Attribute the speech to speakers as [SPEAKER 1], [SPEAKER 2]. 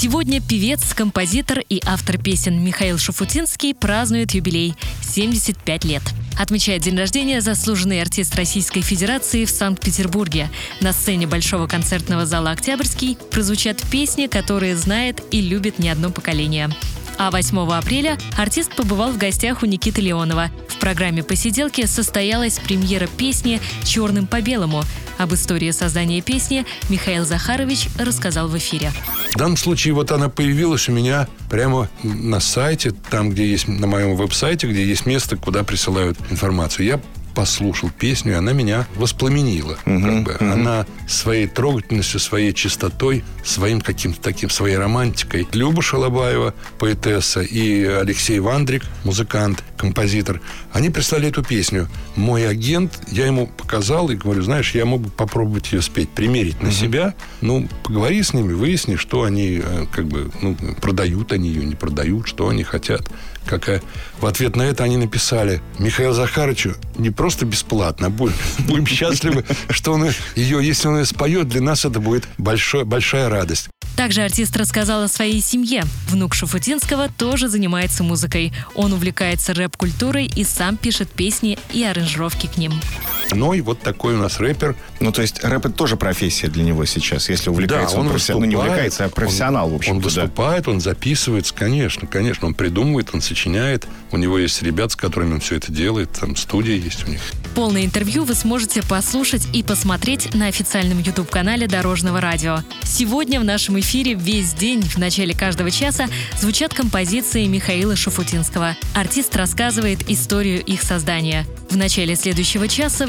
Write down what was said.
[SPEAKER 1] Сегодня певец, композитор и автор песен Михаил Шафутинский празднует юбилей – 75 лет. Отмечает день рождения заслуженный артист Российской Федерации в Санкт-Петербурге. На сцене Большого концертного зала «Октябрьский» прозвучат песни, которые знает и любит не одно поколение. А 8 апреля артист побывал в гостях у Никиты Леонова. В программе «Посиделки» состоялась премьера песни «Черным по белому». Об истории создания песни Михаил Захарович рассказал в эфире.
[SPEAKER 2] В данном случае вот она появилась у меня прямо на сайте, там, где есть, на моем веб-сайте, где есть место, куда присылают информацию. Я послушал песню, и она меня воспламенила.
[SPEAKER 3] Мгм,
[SPEAKER 2] как бы.
[SPEAKER 3] мгм.
[SPEAKER 2] Она своей трогательностью, своей чистотой, своим каким-то таким, своей романтикой. Люба Шалобаева, поэтесса, и Алексей Вандрик, музыкант, композитор, они прислали эту песню. Мой агент, я ему показал и говорю, знаешь, я мог бы попробовать ее спеть, примерить на себя. Ну, поговори с ними, выясни, что они, э, как бы, ну, продают они ее, не продают, что они хотят. Какая... В ответ на это они написали Михаил Захаровичу не просто бесплатно, а будем, будем счастливы, что он ее, если он ее споет, для нас это будет большой, большая радость.
[SPEAKER 1] Также артист рассказал о своей семье. Внук Шафутинского тоже занимается музыкой. Он увлекается рэп-культурой и сам пишет песни и аранжировки к ним.
[SPEAKER 2] Ной вот такой у нас рэпер.
[SPEAKER 3] Ну, то есть рэп это тоже профессия для него сейчас, если увлекается он, профессионал. Ну, не увлекается, а профессионал,
[SPEAKER 2] он,
[SPEAKER 3] в общем
[SPEAKER 2] Он
[SPEAKER 3] да.
[SPEAKER 2] выступает, он записывается, конечно, конечно. Он придумывает, он сочиняет. У него есть ребят, с которыми он все это делает. Там студия есть у них.
[SPEAKER 1] Полное интервью вы сможете послушать и посмотреть на официальном YouTube-канале Дорожного радио. Сегодня в нашем эфире весь день в начале каждого часа звучат композиции Михаила Шафутинского. Артист рассказывает историю их создания. В начале следующего часа